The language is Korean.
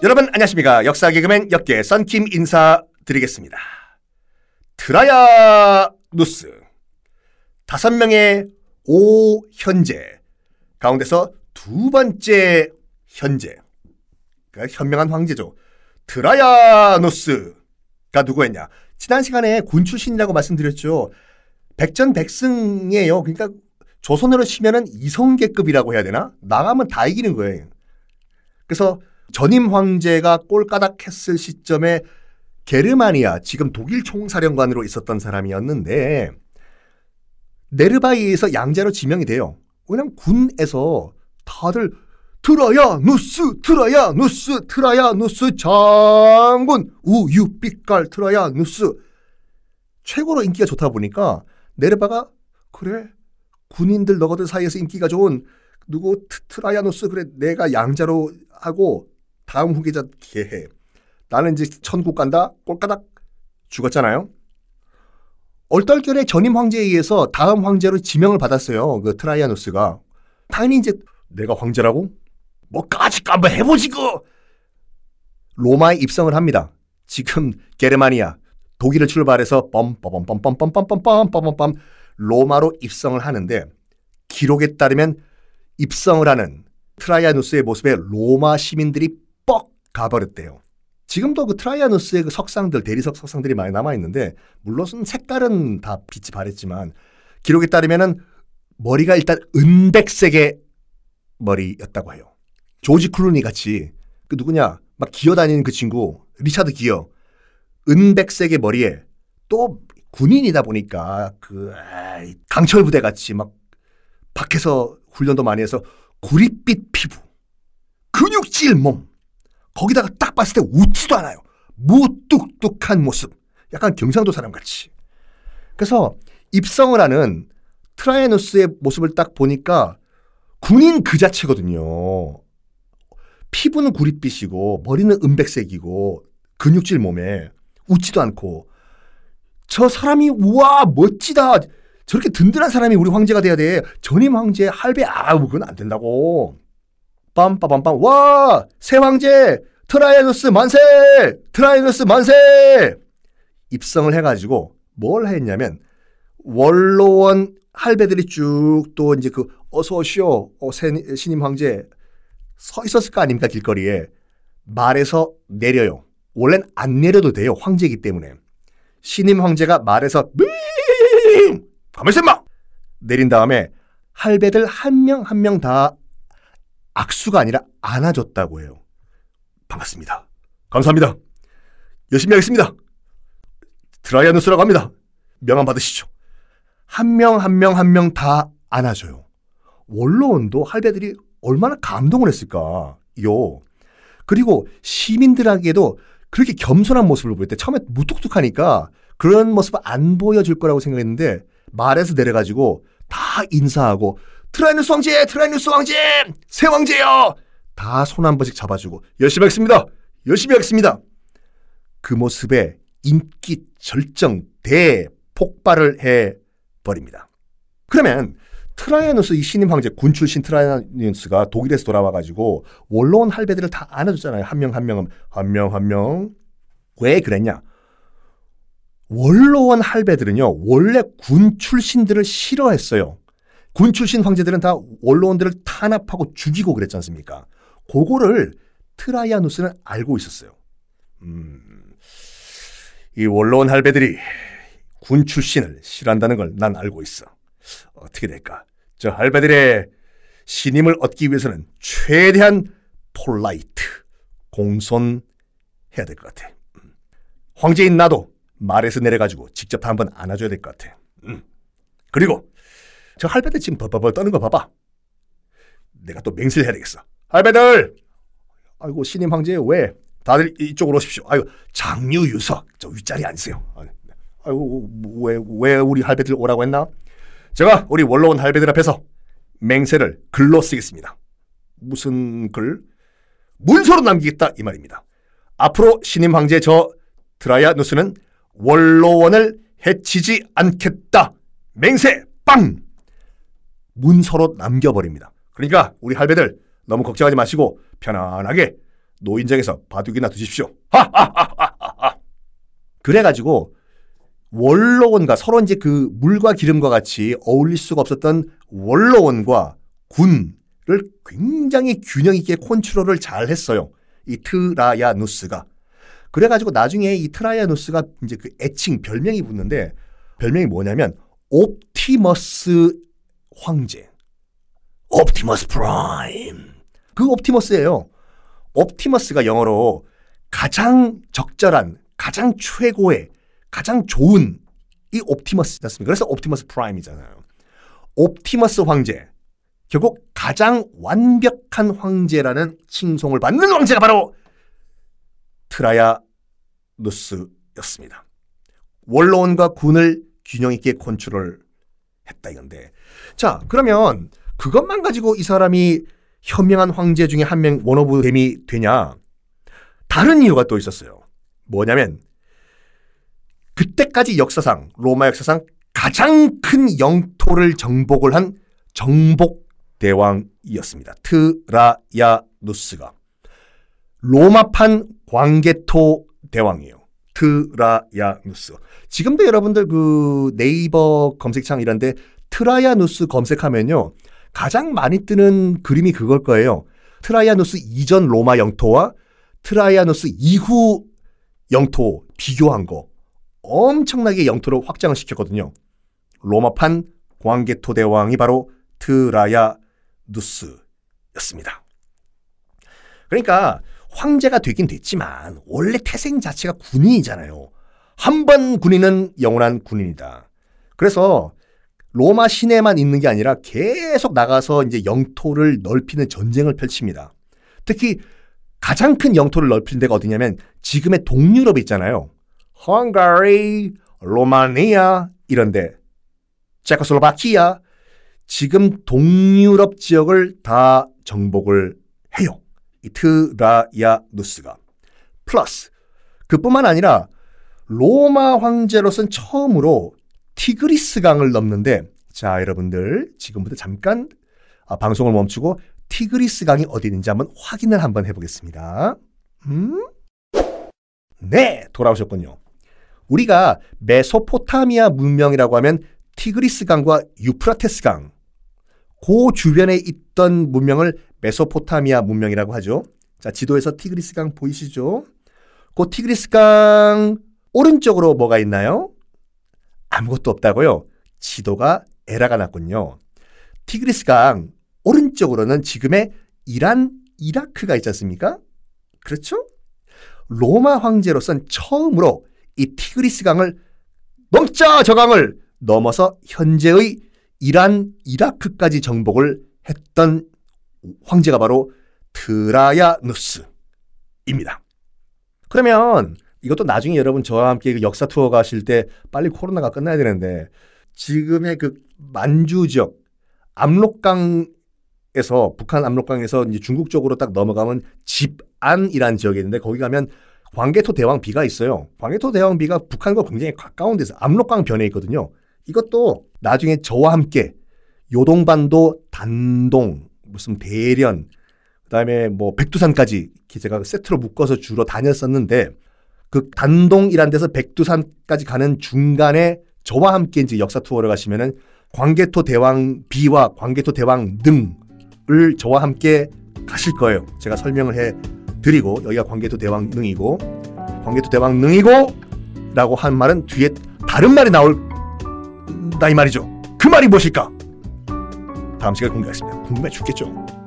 여러분 안녕하십니까 역사 개그맨 역계 썬킴 인사드리겠습니다. 트라야 누스 다섯 명의 오 현재 가운데서 두 번째 현재 그러니까 현명한 황제죠. 트라야노스가 누구였냐? 지난 시간에 군 출신이라고 말씀드렸죠. 백전백승이에요. 그러니까 조선으로 치면은 이성계급이라고 해야 되나? 나가면 다 이기는 거예요. 그래서 전임 황제가 꼴까닥했을 시점에 게르마니아 지금 독일 총사령관으로 있었던 사람이었는데 네르바이에서 양자로 지명이 돼요. 왜냐면 군에서 다들 트라야 누스 트라야 누스 트라야 누스 장군 우유빛깔 트라야 누스 최고로 인기가 좋다 보니까 네르바가 그래 군인들 너희들 사이에서 인기가 좋은 누구 트라야노스 그래 내가 양자로 하고 다음 후계자 개해 나는 이제 천국 간다 꼴까닥 죽었잖아요. 얼떨결에 전임 황제에 의해서 다음 황제로 지명을 받았어요. 그 트라이아노스가 당연히 이제 내가 황제라고 뭐까지 한번 해보지 그 로마에 입성을 합니다. 지금 게르마니아 독일을 출발해서 뻔뻔뻔뻔뻔뻔뻔뻔뻔뻔뻔뻔 로마로 입성을 하는데 기록에 따르면 입성을 하는 트라이아누스의 모습에 로마 시민들이 뻑 가버렸대요. 지금도 그 트라이아누스의 그 석상들, 대리석 석상들이 많이 남아있는데, 물론 색깔은 다 빛이 바랬지만, 기록에 따르면은 머리가 일단 은백색의 머리였다고 해요. 조지 클루니 같이, 그 누구냐, 막 기어다니는 그 친구, 리차드 기어, 은백색의 머리에 또 군인이다 보니까 그 강철 부대 같이 막 밖에서 훈련도 많이 해서 구릿빛 피부, 근육질 몸, 거기다가 딱 봤을 때 웃지도 않아요. 무뚝뚝한 모습. 약간 경상도 사람 같이. 그래서 입성을 하는 트라이아누스의 모습을 딱 보니까 군인 그 자체거든요. 피부는 구릿빛이고 머리는 은백색이고 근육질 몸에 웃지도 않고 저 사람이 우와 멋지다 저렇게 든든한 사람이 우리 황제가 돼야 돼 전임 황제 할배 아 그건 안 된다고 빰빠밤빰 와 새 황제! 트라이아누스 만세! 트라이아누스 만세! 입성을 해가지고 뭘 했냐면 원로원 할배들이 쭉 또 이제 그 어서 오시오 어, 신임 황제. 서 있었을 거 아닙니까 길거리에. 말에서 내려요. 원래는 안 내려도 돼요. 황제이기 때문에. 신임 황제가 말해서 가만있어 마! 내린 다음에 할배들 한 명 한 명 다 악수가 아니라 안아줬다고 해요. 반갑습니다. 감사합니다. 열심히 하겠습니다. 드라이아누스라고 합니다. 명함 받으시죠. 한 명 한 명 한 명 다 안아줘요. 원로원도 할배들이 얼마나 감동을 했을까요? 그리고 시민들에게도 그렇게 겸손한 모습을 보일 때 처음에 무뚝뚝하니까 그런 모습을 안 보여줄 거라고 생각했는데 말에서 내려가지고 다 인사하고 트라이아누스 황제, 트라이아누스 황제, 새 황제요. 다 손 한 번씩 잡아주고 열심히 하겠습니다. 열심히 하겠습니다. 그 모습에 인기 절정 대폭발을 해 버립니다. 그러면 트라이아누스 이 신임 황제 군 출신 트라이아누스가 독일에서 돌아와가지고 원로원 할배들을 다 안아줬잖아요. 한 명 한 명은 한 명 한 명. 왜 그랬냐? 원로원 할배들은요 원래 군 출신들을 싫어했어요. 군 출신 황제들은 다 원로원들을 탄압하고 죽이고 그랬지 않습니까? 그거를 트라이아누스는 알고 있었어요. 음, 이 원로원 할배들이 군 출신을 싫어한다는 걸 난 알고 있어. 어떻게 될까? 저 할배들의 신임을 얻기 위해서는 최대한 polite, 공손해야 될 것 같아. 음. 황제인 나도 말에서 내려가지고 직접 한번 안아줘야 될 것 같아. 음. 그리고 저 할배들 지금 버버버 떠는 거 봐봐. 내가 또 맹세를 해야 되겠어. 할배들! 아이고 신임 황제 왜? 다들 이쪽으로 오십시오. 아이고 장유유석 저 윗자리 앉으세요. 아이고 왜 왜 우리 할배들 오라고 했나? 제가 우리 원로원 할배들 앞에서 맹세를 글로 쓰겠습니다. 무슨 글? 문서로 남기겠다 이 말입니다. 앞으로 신임 황제 저 드라야 누스는 원로원을 해치지 않겠다. 맹세 빵! 문서로 남겨버립니다. 그러니까 우리 할배들 너무 걱정하지 마시고 편안하게 노인정에서 바둑이나 두십시오. 그래가지고 원로원과 서로 이제 그 물과 기름과 같이 어울릴 수가 없었던 원로원과 군을 굉장히 균형 있게 컨트롤을 잘 했어요. 이 트라야누스가. 그래가지고 나중에 이 트라야누스가 이제 그 애칭 별명이 붙는데 별명이 뭐냐면 옵티머스 황제. 옵티머스 프라임. 그 옵티머스예요. 옵티머스가 영어로 가장 적절한, 가장 최고의, 가장 좋은 이 옵티머스였습니다. 그래서 옵티머스 프라임이잖아요. 옵티머스 황제. 결국 가장 완벽한 황제라는 칭송을 받는 황제가 바로 트라야누스였습니다. 원로원과 군을 균형 있게 컨트롤 했다 이건데. 자, 그러면 그것만 가지고 이 사람이 현명한 황제 중에 한 명 one of them이 되냐? 다른 이유가 또 있었어요. 뭐냐면 그때까지 역사상 로마 역사상 가장 큰 영토를 정복을 한 정복 대왕이었습니다. 트라야누스가 로마판 광개토 대왕이에요. 트라야누스. 지금도 여러분들 그 네이버 검색창 이런데 트라야누스 검색하면요. 가장 많이 뜨는 그림이 그걸 거예요. 트라이아누스 이전 로마 영토와 트라이아누스 이후 영토 비교한 거. 엄청나게 영토를 확장을 시켰거든요. 로마판 광개토 대왕이 바로 트라야누스였습니다. 그러니까 황제가 되긴 됐지만 원래 태생 자체가 군인이잖아요. 한 번 군인은 영원한 군인이다. 그래서 로마 시내만 있는 게 아니라 계속 나가서 이제 영토를 넓히는 전쟁을 펼칩니다. 특히 가장 큰 영토를 넓히는 데가 어디냐면 지금의 동유럽 있잖아요. 헝가리, 로마니아 이런 데 체코슬로바키아 지금 동유럽 지역을 다 정복을 해요. 이 트라야누스가. 플러스 그뿐만 아니라 로마 황제로서는 처음으로 티그리스 강을 넘는데 자 여러분들 지금부터 잠깐 아, 방송을 멈추고 티그리스 강이 어디 있는지 한번 확인을 한번 해보겠습니다. 음? 네 돌아오셨군요. 우리가 메소포타미아 문명이라고 하면 티그리스 강과 유프라테스 강, 그 주변에 있던 문명을 메소포타미아 문명이라고 하죠. 자, 지도에서 티그리스 강 보이시죠? 그 티그리스 강 오른쪽으로 뭐가 있나요? 아무것도 없다고요? 지도가 에러가 났군요. 티그리스 강 오른쪽으로는 지금의 이란, 이라크가 있지 않습니까? 그렇죠? 로마 황제로선 처음으로 이 티그리스 강을 넘자 저 강을 넘어서 현재의 이란, 이라크까지 정복을 했던 황제가 바로 트라야누스입니다. 그러면 이것도 나중에 여러분 저와 함께 그 역사 투어 가실 때 빨리 코로나가 끝나야 되는데 지금의 그 만주 지역 압록강에서 북한 압록강에서 이제 중국 쪽으로 딱 넘어가면 집안이라는 지역이 있는데 거기 가면 광개토 대왕비가 있어요. 광개토 대왕비가 북한과 굉장히 가까운 데서 압록강 변에 있거든요. 이것도 나중에 저와 함께 요동반도 단동 무슨 대련 그다음에 뭐 백두산까지 제가 세트로 묶어서 주로 다녔었는데 그 단동이란 데서 백두산까지 가는 중간에 저와 함께 이제 역사 투어를 가시면은 광개토 대왕 비와 광개토 대왕 능을 저와 함께 가실 거예요. 제가 설명을 해 드리고 여기가 광개토 대왕 능이고 광개토 대왕 능이고 라고 한 말은 뒤에 다른 말이 나올 나이 말이죠. 그 말이 무엇일까? 다음 시간에 공개하겠습니다. 궁금해 죽겠죠.